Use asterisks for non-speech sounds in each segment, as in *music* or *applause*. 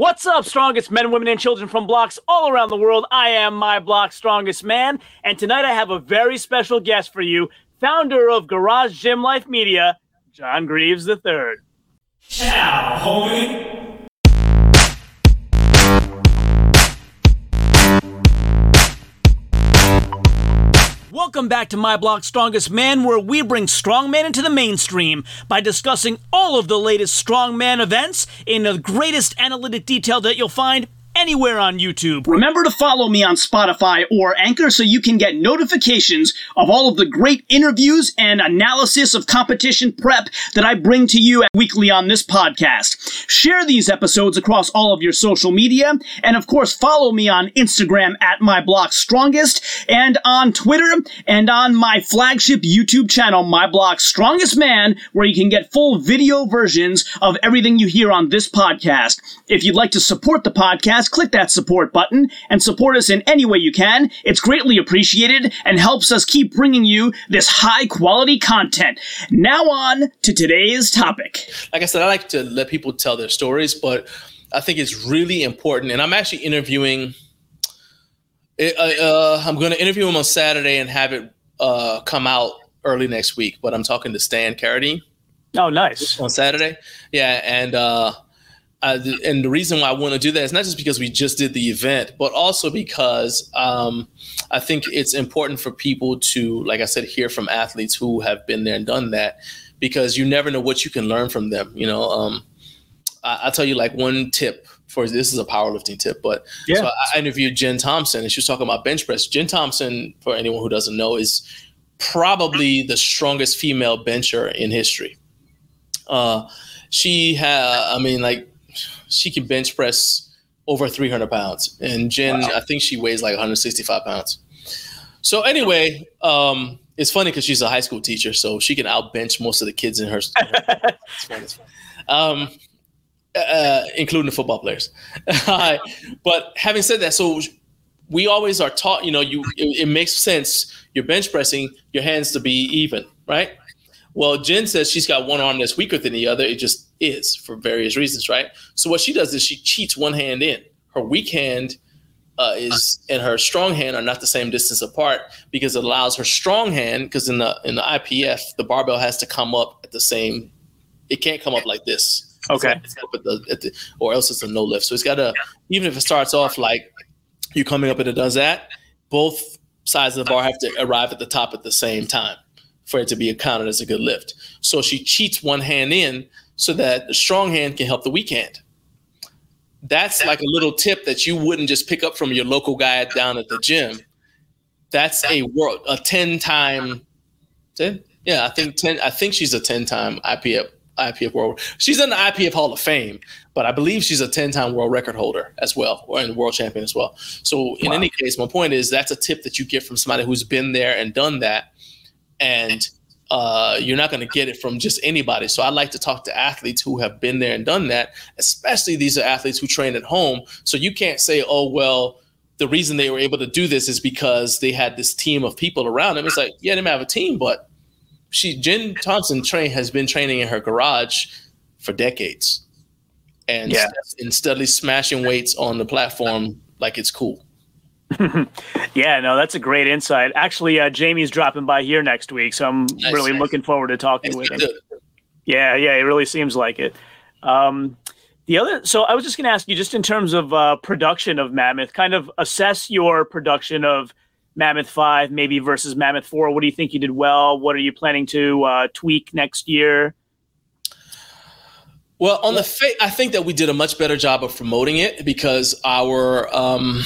What's up, strongest men, women, and children from blocks all around the world? I am my block strongest man, and tonight I have a very special guest for you, founder of Garage Gym Life Media, John Greaves III. Ciao, homie. Welcome back to My Block Strongest Man, where we bring strongman into the mainstream by discussing all of the latest strongman events in the greatest analytic detail that you'll find anywhere on YouTube. Remember to follow me on Spotify or Anchor so you can get notifications of all of the great interviews and analysis of competition prep that I bring to you weekly on this podcast. Share these episodes across all of your social media, and of course, follow me on Instagram at my block strongest and on Twitter and on my flagship YouTube channel, My Block Strongest Man, where you can get full video versions of everything you hear on this podcast. If you'd like to support the podcast, click that support button and support us in any way you can. It's greatly appreciated and helps us keep bringing you this high quality content. Now on to today's topic. Like I said, I like to let people tell their stories, but I think it's really important. And I'm actually interviewing. Uh, uh, I'm going to interview him on Saturday and have it uh, come out early next week. But I'm talking to Stan Carradine. Oh, nice. On Saturday, yeah, and uh, uh, and the reason why I want to do that is not just because we just did the event, but also because um, I think it's important for people to, like I said, hear from athletes who have been there and done that, because you never know what you can learn from them. You know, um, I, will tell you like one tip for this is a powerlifting tip, but yeah. so I, I interviewed Jen Thompson and she was talking about bench press. Jen Thompson, for anyone who doesn't know, is probably the strongest female bencher in history. Uh, she had, I mean, like she can bench press over 300 pounds, and Jen, wow. I think she weighs like 165 pounds. So anyway, um, it's funny because she's a high school teacher, so she can outbench most of the kids in her. *laughs* it's fun, it's fun. Um, uh, including the football players. *laughs* but having said that, so we always are taught, you know, you it, it, makes sense. You're bench pressing your hands to be even, right? Well, Jen says she's got one arm that's weaker than the other. It just is for various reasons, right? So what she does is she cheats one hand in. Her weak hand uh, is and her strong hand are not the same distance apart because it allows her strong hand because in the in the IPF the barbell has to come up at the same. It can't come up like this. Okay. It's at the, at the, or else it's a no lift. So it's got to even if it starts off like you coming up and it does that, both sides of the bar have to arrive at the top at the same time for it to be accounted as a good lift. So she cheats one hand in so that the strong hand can help the weak hand. That's like a little tip that you wouldn't just pick up from your local guy down at the gym. That's a world a 10 time 10? Yeah, I think 10 I think she's a 10 time IPF IPF world. She's in the IPF Hall of Fame, but I believe she's a 10 time world record holder as well, or a world champion as well. So in wow. any case, my point is that's a tip that you get from somebody who's been there and done that. And uh, you're not going to get it from just anybody. So I like to talk to athletes who have been there and done that, especially these are athletes who train at home. So you can't say, oh, well, the reason they were able to do this is because they had this team of people around them. It's like, yeah, they might have a team, but she, Jen Thompson train has been training in her garage for decades and, yeah. and steadily smashing weights on the platform like it's cool. *laughs* yeah, no, that's a great insight. Actually, uh, Jamie's dropping by here next week, so I'm nice, really nice. looking forward to talking with him. Yeah, yeah, it really seems like it. Um, the other, so I was just going to ask you, just in terms of uh, production of Mammoth, kind of assess your production of Mammoth Five, maybe versus Mammoth Four. What do you think you did well? What are you planning to uh, tweak next year? Well, on the fa- I think that we did a much better job of promoting it because our. Um,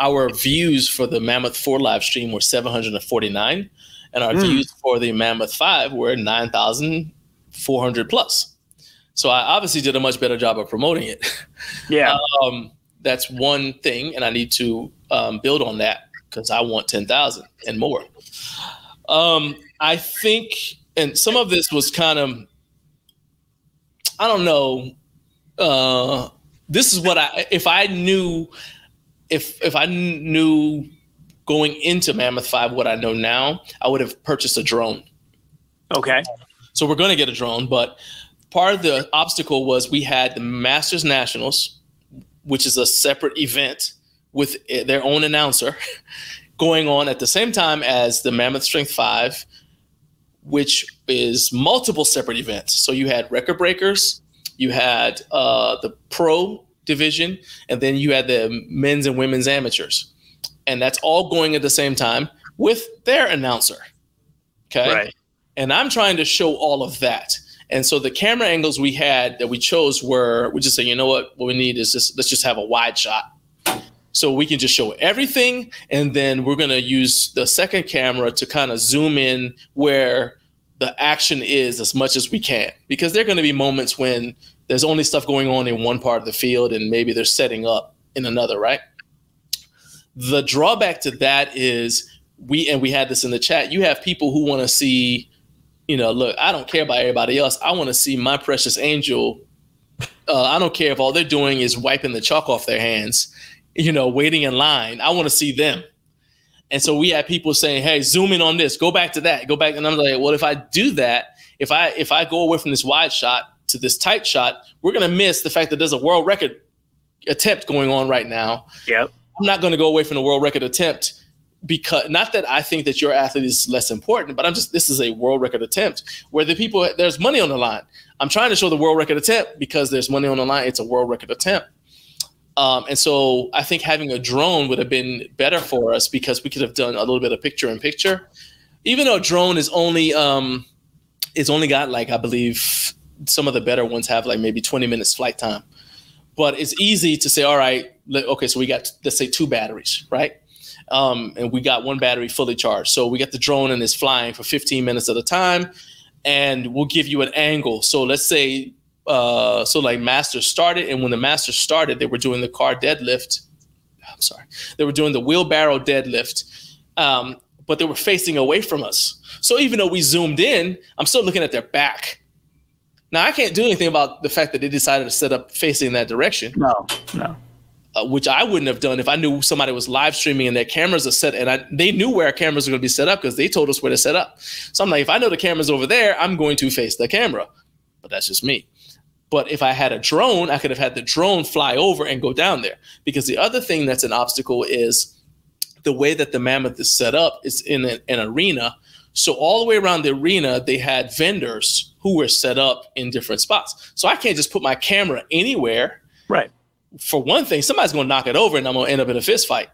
our views for the Mammoth 4 live stream were 749, and our mm. views for the Mammoth 5 were 9,400 plus. So I obviously did a much better job of promoting it. *laughs* Yeah. um, that's one thing, and I need to um, build on that because I want 10,000 and more. Um, I think, and some of this was kind of, I don't know. Uh, this is what I, if I knew if if I knew going into Mammoth Five what I know now, I would have purchased a drone. Okay. So we're going to get a drone, but part of the obstacle was we had the Masters Nationals which is a separate event with their own announcer *laughs* going on at the same time as the Mammoth Strength 5, which is multiple separate events. So you had record breakers, you had uh, the pro division, and then you had the men's and women's amateurs. And that's all going at the same time with their announcer. Okay. Right. And I'm trying to show all of that. And so the camera angles we had that we chose were we just say, you know what, what we need is just let's just have a wide shot. So we can just show everything, and then we're gonna use the second camera to kind of zoom in where the action is as much as we can. Because there are gonna be moments when there's only stuff going on in one part of the field and maybe they're setting up in another, right? The drawback to that is we and we had this in the chat, you have people who want to see you know, look, I don't care about everybody else. I want to see my precious angel. Uh, I don't care if all they're doing is wiping the chalk off their hands, you know, waiting in line. I want to see them. And so we had people saying, "Hey, zoom in on this. Go back to that. Go back." And I'm like, "Well, if I do that, if I if I go away from this wide shot to this tight shot, we're gonna miss the fact that there's a world record attempt going on right now. Yep. I'm not going to go away from the world record attempt because not that I think that your athlete is less important, but I'm just this is a world record attempt where the people there's money on the line. I'm trying to show the world record attempt because there's money on the line. It's a world record attempt. Um, and so I think having a drone would have been better for us because we could have done a little bit of picture in picture. Even though drone is only um, it's only got like I believe some of the better ones have like maybe 20 minutes flight time. But it's easy to say, all right, okay, so we got let's say two batteries, right? um, and we got one battery fully charged. So we get the drone and it's flying for 15 minutes at a time, and we'll give you an angle. So let's say, uh, so like master started, and when the master started, they were doing the car deadlift. I'm sorry, they were doing the wheelbarrow deadlift, um, but they were facing away from us. So even though we zoomed in, I'm still looking at their back. Now I can't do anything about the fact that they decided to set up facing that direction. No, no uh, which I wouldn't have done if I knew somebody was live streaming and their cameras are set. And I, they knew where our cameras were going to be set up because they told us where to set up. So I'm like, if I know the camera's over there, I'm going to face the camera. But that's just me. But if I had a drone, I could have had the drone fly over and go down there. Because the other thing that's an obstacle is the way that the Mammoth is set up is in an, an arena. So all the way around the arena, they had vendors who were set up in different spots. So I can't just put my camera anywhere. Right for one thing, somebody's gonna knock it over and I'm gonna end up in a fist fight.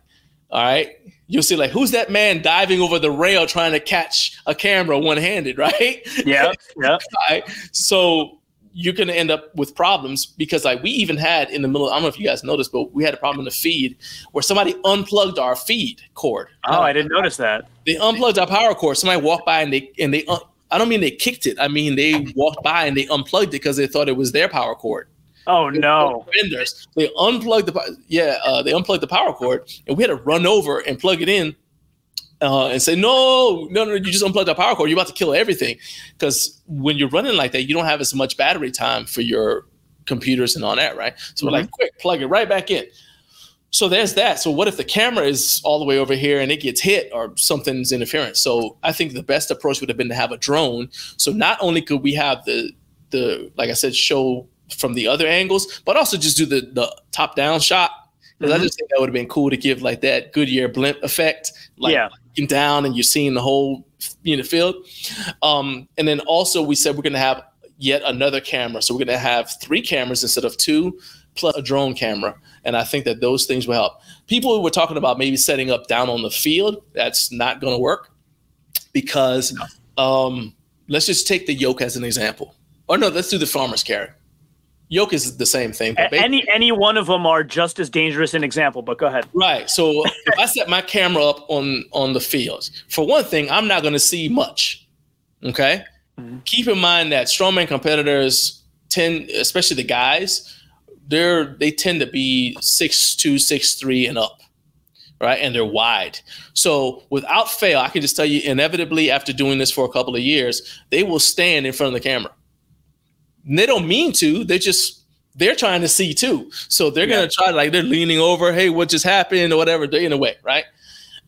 All right. You'll see like who's that man diving over the rail trying to catch a camera one-handed, *laughs* right? Yeah. Yeah. *laughs* right? So you're gonna end up with problems because like we even had in the middle, I don't know if you guys noticed, but we had a problem in the feed where somebody unplugged our feed cord. Oh, I didn't notice that. They unplugged our power cord. Somebody walked by and they and they uh, I don't mean they kicked it. I mean they walked by and they unplugged it because they thought it was their power cord. Oh no! Vendors they unplugged the yeah uh, they unplugged the power cord and we had to run over and plug it in uh, and say no no no you just unplugged the power cord you're about to kill everything because when you're running like that you don't have as much battery time for your computers and all that right so mm-hmm. we're like quick plug it right back in so there's that so what if the camera is all the way over here and it gets hit or something's interference so I think the best approach would have been to have a drone so not only could we have the the like I said show from the other angles, but also just do the the top down shot because mm-hmm. I just think that would have been cool to give like that Goodyear blimp effect, like yeah. looking down and you're seeing the whole you know field. Um, and then also we said we're going to have yet another camera, so we're going to have three cameras instead of two, plus a drone camera. And I think that those things will help. People were talking about maybe setting up down on the field. That's not going to work because um, let's just take the yoke as an example. Or no, let's do the farmer's carry yoke is the same thing. any any one of them are just as dangerous an example, but go ahead. Right. So *laughs* if I set my camera up on on the fields, for one thing, I'm not going to see much. Okay. Mm-hmm. Keep in mind that strongman competitors tend, especially the guys, they're they tend to be six two, six three, and up. Right. And they're wide. So without fail, I can just tell you inevitably after doing this for a couple of years, they will stand in front of the camera And they don't mean to. They just they're trying to see too. So they're yeah. gonna try like they're leaning over, hey, what just happened or whatever. They're in a way, right?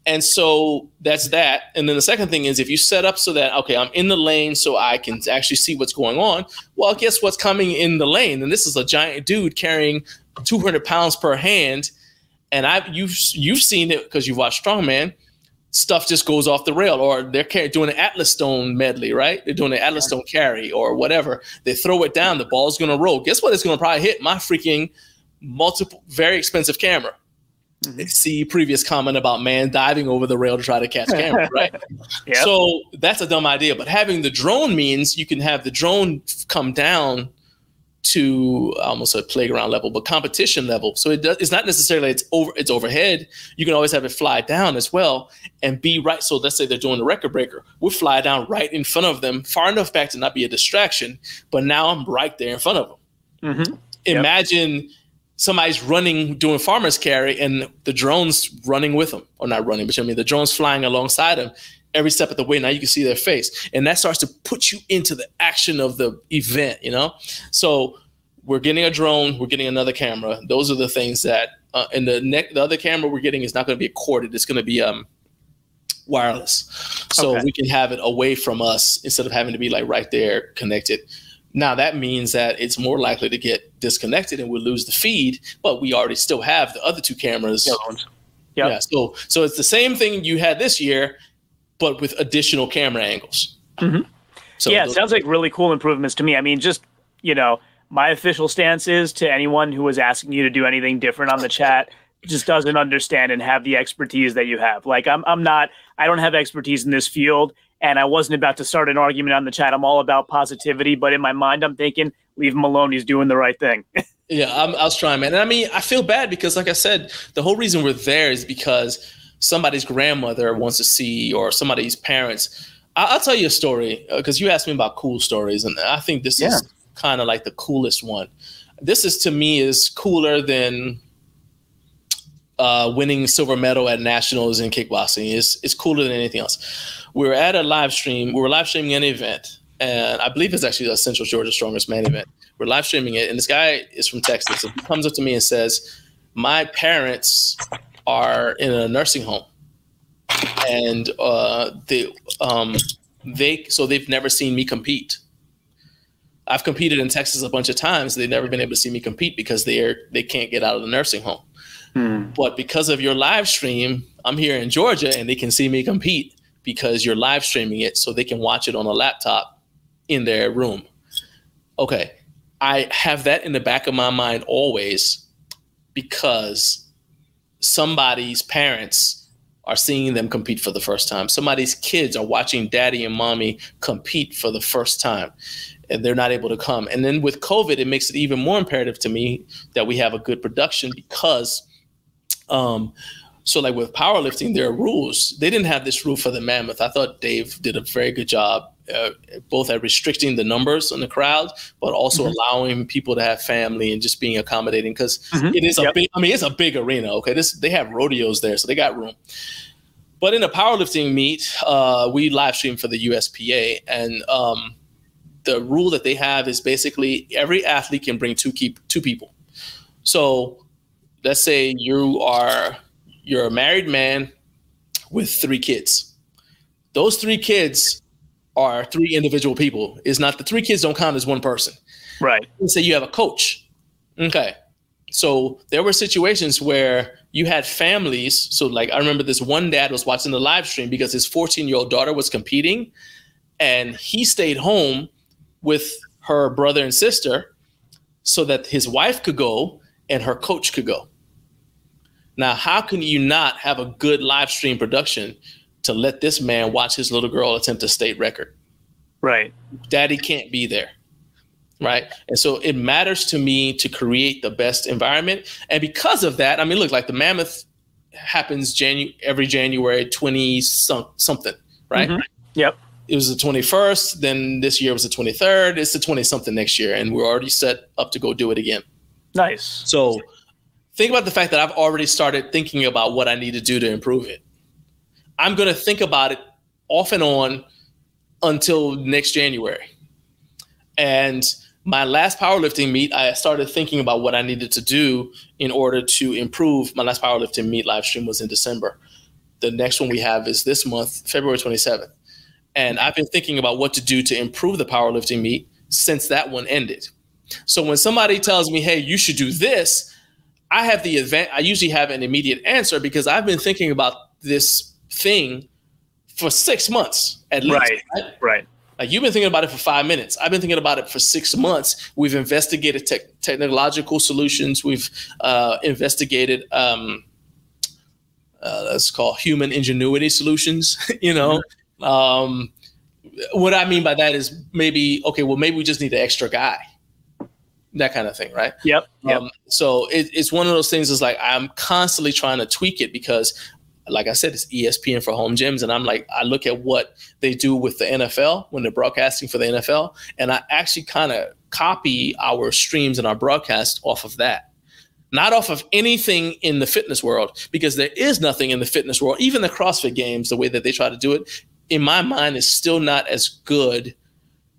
And so that's that. And then the second thing is if you set up so that okay, I'm in the lane so I can actually see what's going on. Well, guess what's coming in the lane? And this is a giant dude carrying 200 pounds per hand. And I've, you've you've seen it because you've watched Strongman. Stuff just goes off the rail, or they're doing an Atlas Stone medley, right? They're doing an Atlas Stone carry or whatever. They throw it down, the ball's gonna roll. Guess what? It's gonna probably hit my freaking multiple, very expensive camera. Mm-hmm. See previous comment about man diving over the rail to try to catch *laughs* camera, right? yep. So that's a dumb idea. But having the drone means you can have the drone come down to almost a playground level, but competition level. So it does, it's not necessarily it's over it's overhead. You can always have it fly down as well and be right. So let's say they're doing the record breaker. We'll fly down right in front of them, far enough back to not be a distraction. But now I'm right there in front of them. Mm-hmm. Imagine yep. Somebody's running doing farmer's carry and the drone's running with them, or not running, but I mean the drone's flying alongside them every step of the way. Now you can see their face, and that starts to put you into the action of the event. You know, so we're getting a drone, we're getting another camera. Those are the things that, uh, and the neck, the other camera we're getting is not going to be corded. It's going to be um wireless, so okay. we can have it away from us instead of having to be like right there connected. Now that means that it's more likely to get disconnected and we'll lose the feed, but we already still have the other two cameras. Yep. Yeah. So so it's the same thing you had this year but with additional camera angles. Mm-hmm. So yeah, it sounds like really cool improvements to me. I mean, just you know, my official stance is to anyone who was asking you to do anything different on the chat just doesn't understand and have the expertise that you have. Like I'm I'm not I don't have expertise in this field and I wasn't about to start an argument on the chat. I'm all about positivity, but in my mind I'm thinking leave him alone. He's doing the right thing. *laughs* yeah, I'm, I was trying, man. And I mean, I feel bad because like I said, the whole reason we're there is because somebody's grandmother wants to see or somebody's parents. I- will tell you a story because uh, you asked me about cool stories, and I think this yeah. is kind of like the coolest one. This is to me is cooler than uh, winning silver medal at nationals in kickboxing. It's, it's cooler than anything else. We were at a live stream. We were live streaming an event, and I believe it's actually the Central Georgia Strongest Man event. We're live streaming it, and this guy is from Texas. And he comes up to me and says, "My parents are in a nursing home, and uh, they um, they so they've never seen me compete. I've competed in Texas a bunch of times. They've never been able to see me compete because they're they can't get out of the nursing home. Hmm. But because of your live stream, I'm here in Georgia and they can see me compete because you're live streaming it so they can watch it on a laptop in their room. Okay. I have that in the back of my mind always because somebody's parents are seeing them compete for the first time. Somebody's kids are watching daddy and mommy compete for the first time and they're not able to come. And then with COVID, it makes it even more imperative to me that we have a good production because um so like with powerlifting, there are rules. They didn't have this rule for the mammoth. I thought Dave did a very good job uh, both at restricting the numbers on the crowd, but also mm-hmm. allowing people to have family and just being accommodating because mm-hmm. it is a yep. big. I mean, it's a big arena. Okay, this they have rodeos there, so they got room. But in a powerlifting meet, uh, we live stream for the USPA, and um, the rule that they have is basically every athlete can bring two keep two people. So let's say you are you're a married man with three kids. Those three kids are three individual people. It's not the three kids don't count as one person. Right. Let's say you have a coach. Okay. So there were situations where you had families. So like I remember this one dad was watching the live stream because his 14 year old daughter was competing and he stayed home with her brother and sister so that his wife could go and her coach could go. Now, how can you not have a good live stream production to let this man watch his little girl attempt a state record. Right. Daddy can't be there. Right. And so it matters to me to create the best environment. And because of that, I mean, look, like the mammoth happens Janu- every January 20 some- something, right? Mm-hmm. Yep. It was the 21st. Then this year was the 23rd. It's the 20 something next year. And we're already set up to go do it again. Nice. So think about the fact that I've already started thinking about what I need to do to improve it. I'm going to think about it off and on until next January. And my last powerlifting meet, I started thinking about what I needed to do in order to improve. My last powerlifting meet live stream was in December. The next one we have is this month, February 27th. And I've been thinking about what to do to improve the powerlifting meet since that one ended. So when somebody tells me, hey, you should do this, I have the event. I usually have an immediate answer because I've been thinking about this thing for six months at least. Right. Right. right. Like you've been thinking about it for five minutes. I've been thinking about it for six months. We've investigated te- technological solutions. We've uh, investigated, um, uh, let's call human ingenuity solutions. *laughs* you know, mm-hmm. um, what I mean by that is maybe okay. Well, maybe we just need an extra guy. That kind of thing, right? Yep. yep. Um, so it, it's one of those things. Is like I'm constantly trying to tweak it because like I said, it's ESPN for home gyms. And I'm like, I look at what they do with the NFL when they're broadcasting for the NFL, and I actually kind of copy our streams and our broadcast off of that. Not off of anything in the fitness world, because there is nothing in the fitness world, even the CrossFit games, the way that they try to do it, in my mind, is still not as good.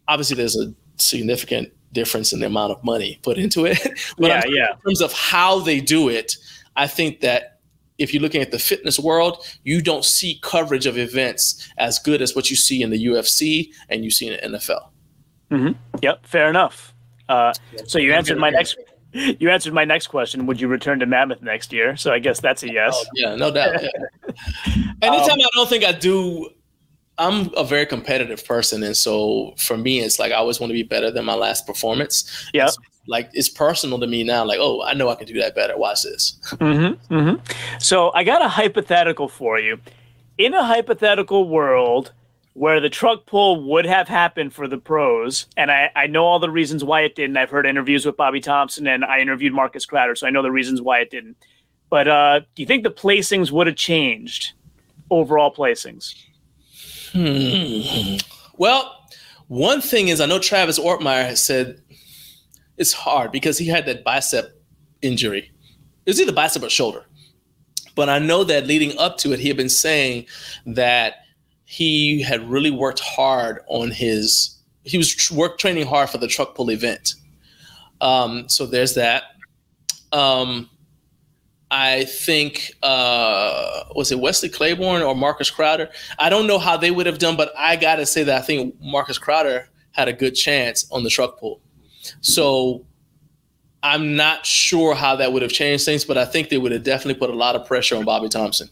Obviously, there's a significant difference in the amount of money put into it. *laughs* but yeah, yeah. in terms of how they do it, I think that if you're looking at the fitness world, you don't see coverage of events as good as what you see in the UFC and you see in the NFL. Mm-hmm. Yep, fair enough. Uh, so you answered my next. You answered my next question. Would you return to Mammoth next year? So I guess that's a yes. Oh, yeah, no doubt. Yeah. *laughs* Anytime um, I don't think I do, I'm a very competitive person, and so for me, it's like I always want to be better than my last performance. Yeah. So like it's personal to me now. Like, oh, I know I can do that better. Watch this. Mm-hmm, mm-hmm. So I got a hypothetical for you. In a hypothetical world where the truck pull would have happened for the pros, and I, I know all the reasons why it didn't. I've heard interviews with Bobby Thompson, and I interviewed Marcus Crowder, so I know the reasons why it didn't. But uh, do you think the placings would have changed? Overall placings. Hmm. Well, one thing is I know Travis Ortmayer has said it's hard because he had that bicep injury. It was either bicep or shoulder. But I know that leading up to it, he had been saying that he had really worked hard on his, he was tr- work training hard for the truck pull event. Um, so there's that. Um, I think uh, was it Wesley Claiborne or Marcus Crowder? I don't know how they would have done, but I gotta say that I think Marcus Crowder had a good chance on the truck pull. So I'm not sure how that would have changed things, but I think they would have definitely put a lot of pressure on Bobby Thompson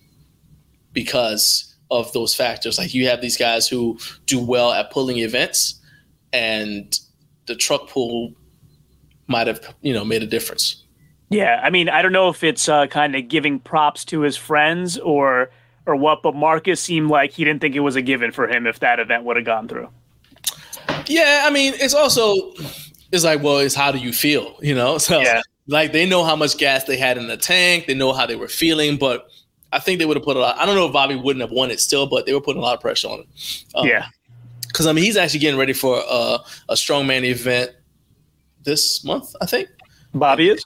because of those factors. Like you have these guys who do well at pulling events, and the truck pull might have you know made a difference. Yeah, I mean, I don't know if it's uh, kind of giving props to his friends or or what, but Marcus seemed like he didn't think it was a given for him if that event would have gone through. Yeah, I mean, it's also it's like, well, it's how do you feel? You know, *laughs* so yeah. like they know how much gas they had in the tank, they know how they were feeling, but I think they would have put a lot. I don't know if Bobby wouldn't have won it still, but they were putting a lot of pressure on him. Um, yeah, because I mean, he's actually getting ready for a, a strongman event this month, I think. Bobby is.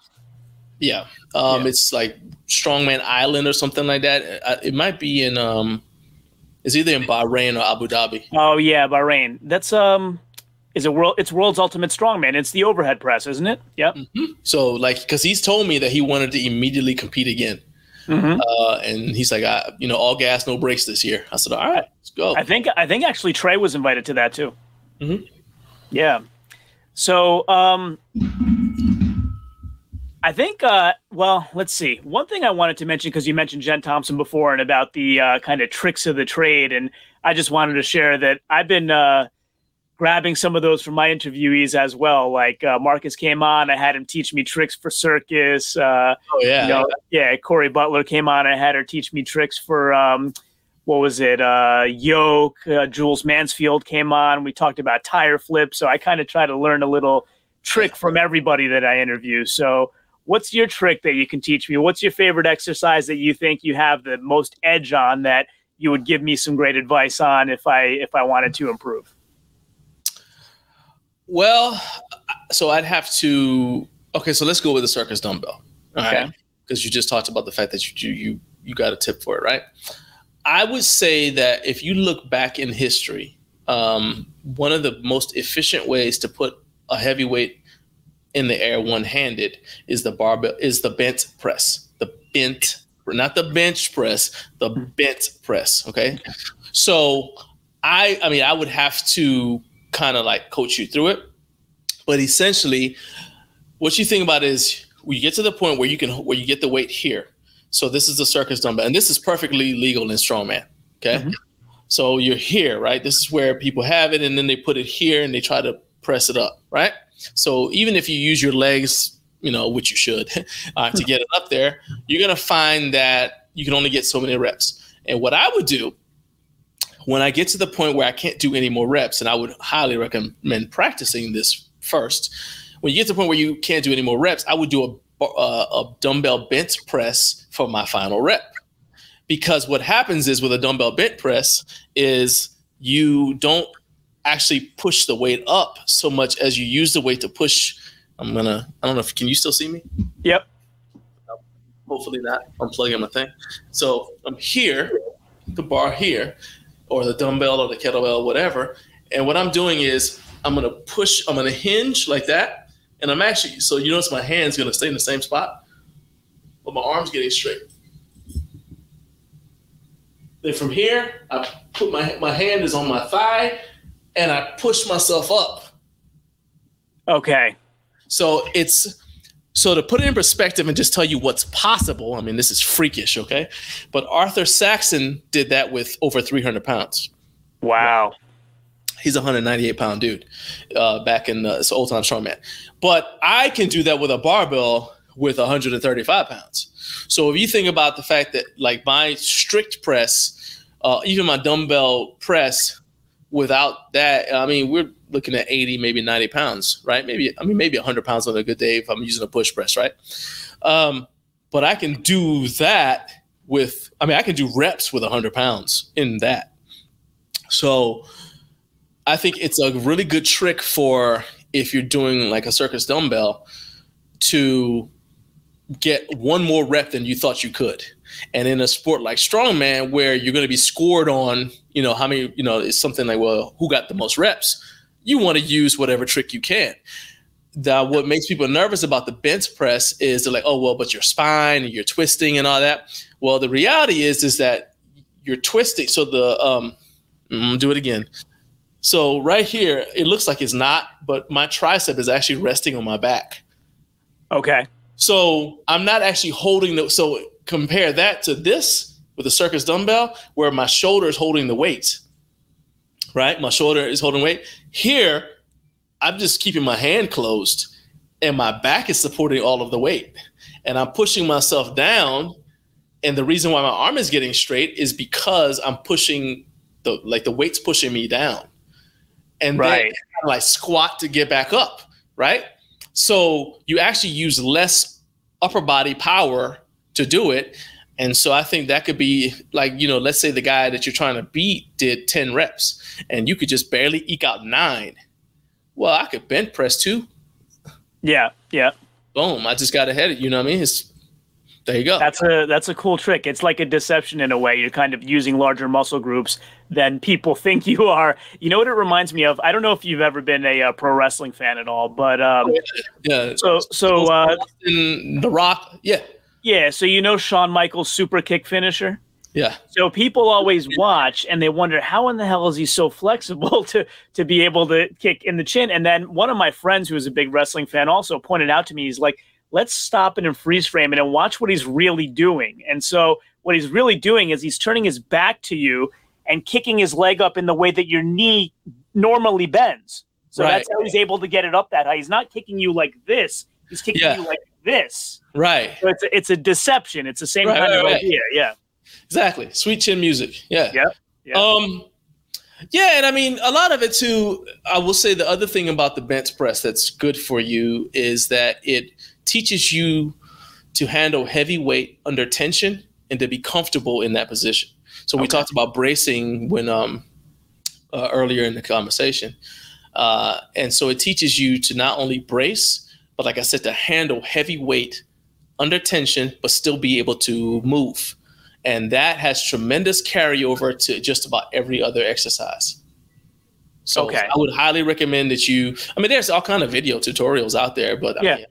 Yeah, um, yeah. it's like Strongman Island or something like that. Uh, it might be in um, it's either in Bahrain or Abu Dhabi. Oh yeah, Bahrain. That's um is it world? It's world's ultimate strongman. It's the overhead press, isn't it? Yep. Mm-hmm. So like, because he's told me that he wanted to immediately compete again, mm-hmm. uh, and he's like, I, you know, all gas, no brakes this year. I said, all right, let's go. I think I think actually Trey was invited to that too. Mm-hmm. Yeah. So um, I think, uh, well, let's see. One thing I wanted to mention because you mentioned Jen Thompson before and about the uh, kind of tricks of the trade, and I just wanted to share that I've been. Uh, grabbing some of those from my interviewees as well. Like uh, Marcus came on, I had him teach me tricks for circus. Uh, oh yeah, you know, yeah. Corey Butler came on, I had her teach me tricks for um, what was it? Uh, yoke. Uh, Jules Mansfield came on. We talked about tire flips. So I kind of try to learn a little trick from everybody that I interview. So. What's your trick that you can teach me? What's your favorite exercise that you think you have the most edge on that you would give me some great advice on if I if I wanted to improve? Well, so I'd have to. Okay, so let's go with the circus dumbbell. Okay. Because you just talked about the fact that you you you got a tip for it, right? I would say that if you look back in history, um, one of the most efficient ways to put a heavy weight in the air one-handed is the barbell is the bent press. The bent, not the bench press, the bent press. Okay. So I I mean I would have to kind of like coach you through it. But essentially, what you think about is we get to the point where you can where you get the weight here. So this is the circus dumbbell, and this is perfectly legal in strongman. Okay. Mm-hmm. So you're here, right? This is where people have it, and then they put it here and they try to press it up, right? So even if you use your legs, you know, which you should, *laughs* uh, to get it up there, you're gonna find that you can only get so many reps. And what I would do when I get to the point where I can't do any more reps, and I would highly recommend practicing this first. When you get to the point where you can't do any more reps, I would do a, a, a dumbbell bent press for my final rep. Because what happens is with a dumbbell bent press is you don't actually push the weight up so much as you use the weight to push. I'm gonna. I don't know if can you still see me? Yep. Hopefully not. I'm plugging my thing. So I'm here, the bar here, or the dumbbell or the kettlebell, whatever. And what I'm doing is I'm gonna push. I'm gonna hinge like that, and I'm actually. So you notice my hand's gonna stay in the same spot, but my arm's getting straight. Then from here, I put my my hand is on my thigh, and I push myself up. Okay. So it's so to put it in perspective and just tell you what's possible. I mean, this is freakish, okay? But Arthur Saxon did that with over 300 pounds. Wow. He's a 198 pound dude uh, back in the old time strongman. But I can do that with a barbell with 135 pounds. So if you think about the fact that like my strict press, uh, even my dumbbell press without that, I mean, we're looking at 80, maybe 90 pounds, right? Maybe, I mean, maybe 100 pounds on a good day if I'm using a push press, right? Um, but I can do that with, I mean, I can do reps with 100 pounds in that. So I think it's a really good trick for if you're doing like a circus dumbbell to get one more rep than you thought you could. And in a sport like strongman, where you're going to be scored on, you know, how many, you know, it's something like, well, who got the most reps? You want to use whatever trick you can. That what makes people nervous about the bent press is they're like, oh well, but your spine and you're twisting and all that. Well, the reality is is that you're twisting. So the um, do it again. So right here, it looks like it's not, but my tricep is actually resting on my back. Okay. So I'm not actually holding the. So compare that to this with a circus dumbbell, where my shoulder is holding the weight. Right, my shoulder is holding weight. Here, I'm just keeping my hand closed, and my back is supporting all of the weight, and I'm pushing myself down. And the reason why my arm is getting straight is because I'm pushing the like the weight's pushing me down and right. then like squat to get back up, right? So you actually use less upper body power to do it. And so I think that could be like, you know, let's say the guy that you're trying to beat did 10 reps and you could just barely eke out nine. Well, I could bent press two. Yeah, yeah. Boom. I just got ahead of you know what I mean? It's there you go. That's a that's a cool trick. It's like a deception in a way. You're kind of using larger muscle groups than people *laughs* think you are. You know what it reminds me of? I don't know if you've ever been a, uh, pro wrestling fan at all, but um, oh, yeah. So so uh, The Rock, yeah, yeah. So you know Shawn Michaels' super kick finisher. Yeah. So people always watch and they wonder how in the hell is he so flexible *laughs* to to be able to kick in the chin. And then one of my friends who is a big wrestling fan also pointed out to me, he's like, let's stop it and freeze frame it and watch what he's really doing. And so what he's really doing is he's turning his back to you and kicking his leg up in the way that your knee normally bends. So right. that's how he's able to get it up that high. He's not kicking you like this. He's kicking yeah. you like this. Right. So it's a, it's a deception. It's the same right, kind right, of idea. Yeah. Exactly. Sweet chin music. Yeah. Yep. yep. Um yeah, and I mean a lot of it too. I will say the other thing about the bent press that's good for you is that it teaches you to handle heavy weight under tension and to be comfortable in that position. So we talked about bracing when um, uh, earlier in the conversation, uh, and so it teaches you to not only brace, but like I said, to handle heavy weight under tension, but still be able to move, and that has tremendous carryover to just about every other exercise. So okay. I would highly recommend that you. I mean, there's all kind of video tutorials out there, but yeah. I mean,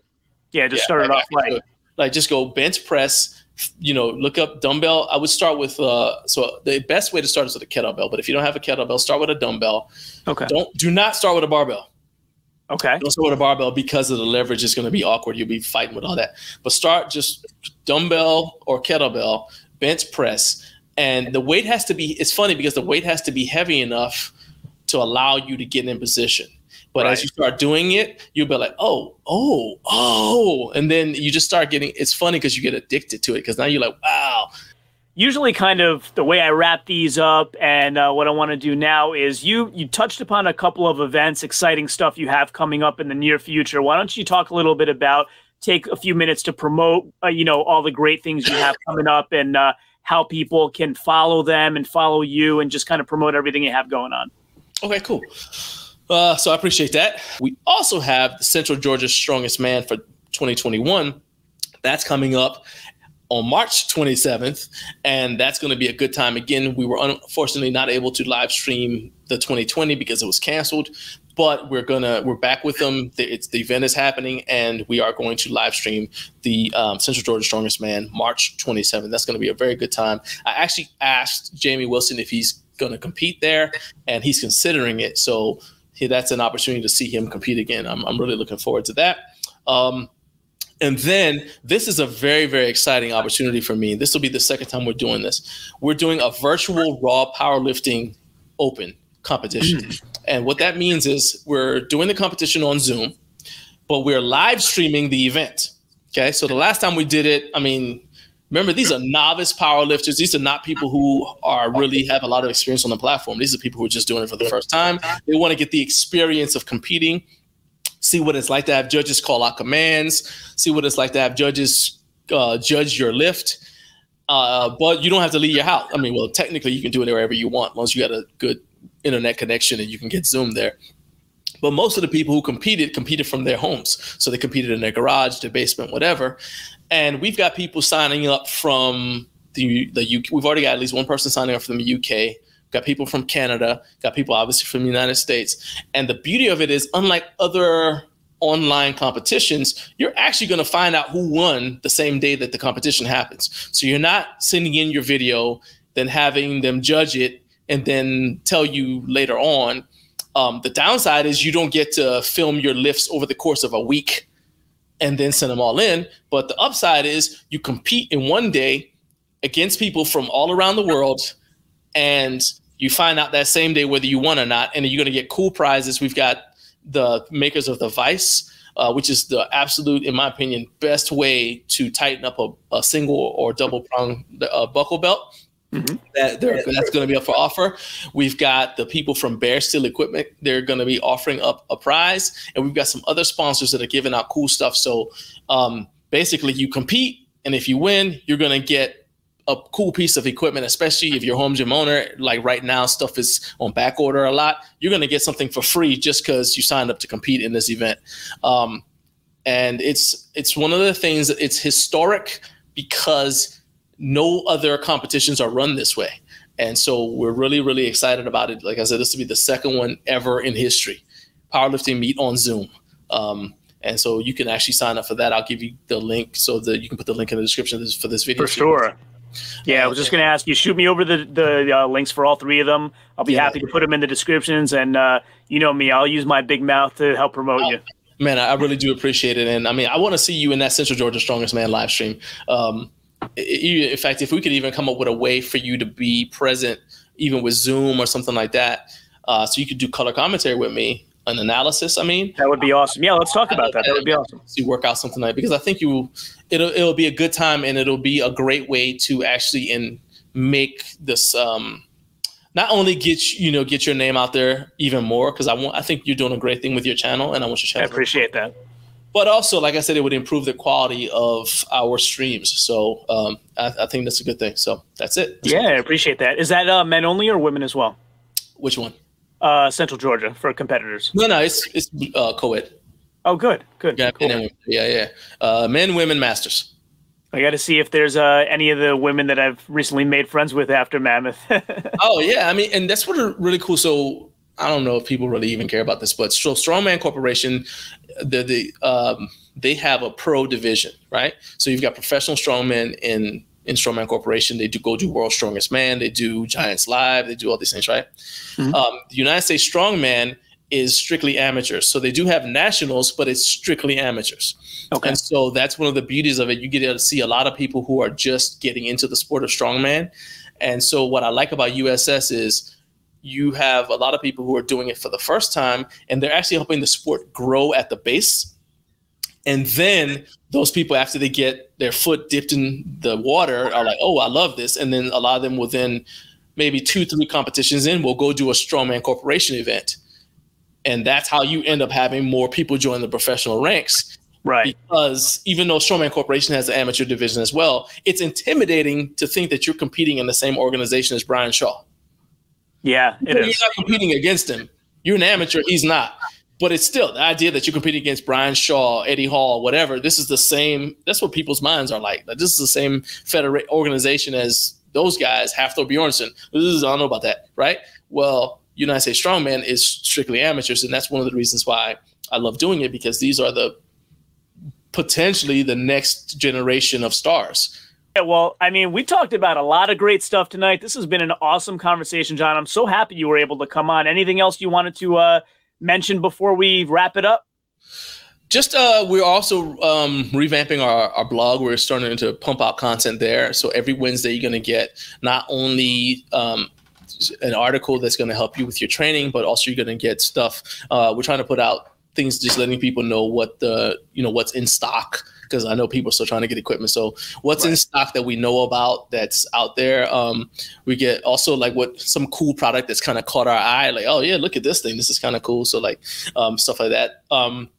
yeah, just yeah, start it off right. Like just go bent press. You know, look up dumbbell. I would start with uh. So the best way to start is with a kettlebell. But if you don't have a kettlebell, start with a dumbbell. Okay. Don't do not start with a barbell. Okay. Don't start with a barbell because of the leverage is going to be awkward. You'll be fighting with all that. But start just dumbbell or kettlebell, bent press, and the weight has to be. It's funny because the weight has to be heavy enough to allow you to get in position. But right. as you start doing it, you'll be like, oh, oh, oh, and then you just start getting. It's funny because you get addicted to it because now you're like, wow, usually kind of the way I wrap these up and uh, what I want to do now is you you touched upon a couple of events, exciting stuff you have coming up in the near future. Why don't you talk a little bit about take a few minutes to promote uh, you know all the great things you have coming up and uh, how people can follow them and follow you and just kind of promote everything you have going on. Okay, cool. Uh, so I appreciate that. We also have Central Georgia Strongest Man for 2021. That's coming up on March 27th, and that's going to be a good time. Again, we were unfortunately not able to live stream the 2020 because it was canceled, but we're gonna we're back with them. The, it's the event is happening, and we are going to live stream the um, Central Georgia Strongest Man March 27th. That's going to be a very good time. I actually asked Jamie Wilson if he's going to compete there, and he's considering it. So that's an opportunity to see him compete again. I'm, I'm really looking forward to that. Um, and then this is a very, very exciting opportunity for me. This will be the second time we're doing this. We're doing a virtual raw powerlifting open competition. Mm. And what that means is we're doing the competition on Zoom, but we're live streaming the event. Okay. So the last time we did it, I mean, remember these are novice powerlifters. These are not people who are really have a lot of experience on the platform. These are people who are just doing it for the first time. They want to get the experience of competing see what it's like to have judges call out commands, see what it's like to have judges uh, judge your lift. Uh, but you don't have to leave your house. I mean, well, technically you can do it wherever you want, once you got a good internet connection and you can get Zoom there. But most of the people who competed competed from their homes, so they competed in their garage, their basement, whatever. And we've got people signing up from the the UK. We've already got at least one person signing up from the UK got people from Canada, got people obviously from the United States. And the beauty of it is, unlike other online competitions, you're actually going to find out who won the same day that the competition happens. So you're not sending in your video, then having them judge it, and then tell you later on. Um, the downside is you don't get to film your lifts over the course of a week and then send them all in. But the upside is you compete in one day against people from all around the world and you find out that same day whether you won or not, and you're going to get cool prizes. We've got the makers of the Vice, uh, which is the absolute, in my opinion, best way to tighten up a, a single or double prong uh, buckle belt. Mm-hmm. That that's going to be up for offer. We've got the people from Bear Steel Equipment. They're going to be offering up a prize, and we've got some other sponsors that are giving out cool stuff. So um, basically, you compete, and if you win, you're going to get a cool piece of equipment, especially if you're home gym owner, like right now, stuff is on back order a lot. You're going to get something for free just because you signed up to compete in this event. Um, and it's it's one of the things that it's historic because no other competitions are run this way. And so we're really, really excited about it. Like I said, this will be the second one ever in history. Powerlifting meet on Zoom. Um, and so you can actually sign up for that. I'll give you the link so that you can put the link in the description for this video. For sure. Yeah, I was just going to ask you. Shoot me over the the uh, links for all three of them. I'll be yeah. happy to put them in the descriptions, and uh, you know me, I'll use my big mouth to help promote oh, you. Man, I really do appreciate it, and I mean, I want to see you in that Central Georgia Strongest Man live stream. Um, in fact, if we could even come up with a way for you to be present, even with Zoom or something like that, uh, so you could do color commentary with me, an analysis. I mean, that would be awesome. Yeah, let's talk about that. That would be awesome. See, work out something like because I think you, it'll it'll be a good time and it'll be a great way to actually and make this um, not only get you know get your name out there even more because I want I think you're doing a great thing with your channel and I want your channel. I appreciate that. But also, like I said, it would improve the quality of our streams. So um, I, I, think that's a good thing. So that's it. yeah, I appreciate that. Is that uh, men only or women as well? Which one? Uh, Central Georgia for competitors? No, no, it's it's uh, co-ed. Oh, good, good. Yeah, cool. yeah, yeah. Uh, men, women, masters. I got to see if there's uh, any of the women that I've recently made friends with after Mammoth. *laughs* oh yeah, I mean, and that's what are really cool. So I don't know if people really even care about this, but so Strongman Corporation, the the um, they have a pro division, right? So you've got professional strongmen in in Strongman Corporation. They do go do World's Strongest Man. They do Giants Live. They do all these things, right? Mm-hmm. Um, the United States Strongman is strictly amateurs. So they do have nationals, but it's strictly amateurs. Okay. And so that's one of the beauties of it. You get to see a lot of people who are just getting into the sport of strongman. And so what I like about USS is you have a lot of people who are doing it for the first time and they're actually helping the sport grow at the base. And then those people, after they get their foot dipped in the water, are like, oh, I love this. And then a lot of them will then maybe two, three competitions in, will go do a strongman corporation event and that's how you end up having more people join the professional ranks. Right. Because even though Strongman Corporation has an amateur division as well, it's intimidating to think that you're competing in the same organization as Brian Shaw. Yeah, it you're not competing against him. You're an amateur. He's not. But it's still the idea that you're competing against Brian Shaw, Eddie Hall, whatever. This is the same. That's what people's minds are like. This is the same federate organization as those guys, Hafthor Bjornsson. This is, I don't know about that, right? Well, United States Strongman is strictly amateurs, and that's one of the reasons why I love doing it because these are the potentially the next generation of stars. Well, I mean, we talked about a lot of great stuff tonight. This has been an awesome conversation, John. I'm so happy you were able to come on. Anything else you wanted to uh, mention before we wrap it up? Just uh, we're also um, revamping our, our blog. We're starting to pump out content there. So every Wednesday, you're going to get not only um, an article that's going to help you with your training, but also you're going to get stuff. Uh, we're trying to put out things, just letting people know what the you know what's in stock because I know people are still trying to get equipment. So what's right. in stock that we know about that's out there? Um, we get also like what some cool product that's kind of caught our eye, like oh yeah, look at this thing, this is kind of cool. So like um, stuff like that. Um,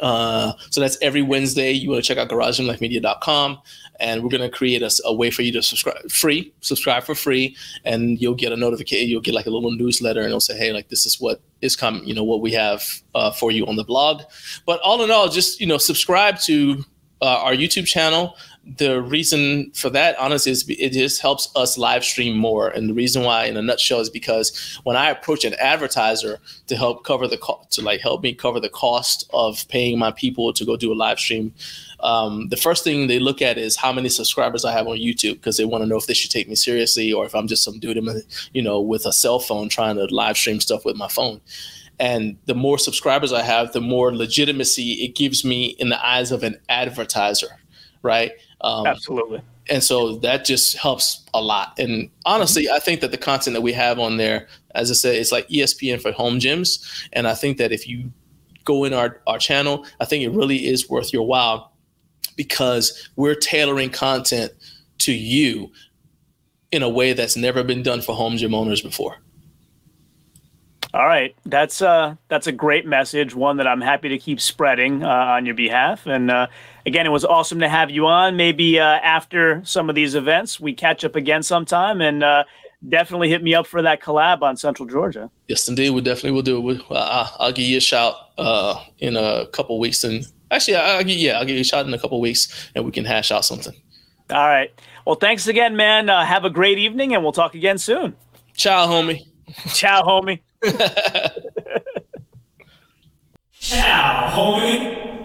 uh, so that's every Wednesday. You want to check out GarageGymLifeMedia.com and we're going to create a, a, way for you to subscribe free, subscribe for free, and you'll get a notification. You'll get like a little newsletter, and it'll say, "Hey, like this is what is coming. You know what we have uh, for you on the blog." But all in all, just you know, subscribe to uh, our YouTube channel. The reason for that, honestly, is it just helps us live stream more. And the reason why, in a nutshell, is because when I approach an advertiser to help cover the co- to like help me cover the cost of paying my people to go do a live stream, um, the first thing they look at is how many subscribers I have on YouTube because they want to know if they should take me seriously or if I'm just some dude, you know, with a cell phone trying to live stream stuff with my phone. And the more subscribers I have, the more legitimacy it gives me in the eyes of an advertiser, right? Um, Absolutely. And so that just helps a lot. And honestly, I think that the content that we have on there, as I said, it's like ESPN for home gyms. And I think that if you go in our, our channel, I think it really is worth your while because we're tailoring content to you in a way that's never been done for home gym owners before. All right, that's uh that's a great message, one that I'm happy to keep spreading uh, on your behalf. And uh, again, it was awesome to have you on. Maybe uh, after some of these events, we catch up again sometime, and uh, definitely hit me up for that collab on Central Georgia. Yes, indeed, we definitely will do it. I'll, I'll give you a shout uh, in a couple weeks, and actually, I'll give, yeah, I'll give you a shout in a couple weeks, and we can hash out something. All right. Well, thanks again, man. Uh, have a great evening, and we'll talk again soon. Ciao, homie. *laughs* Ciao, homie. *laughs* Ciao, homie.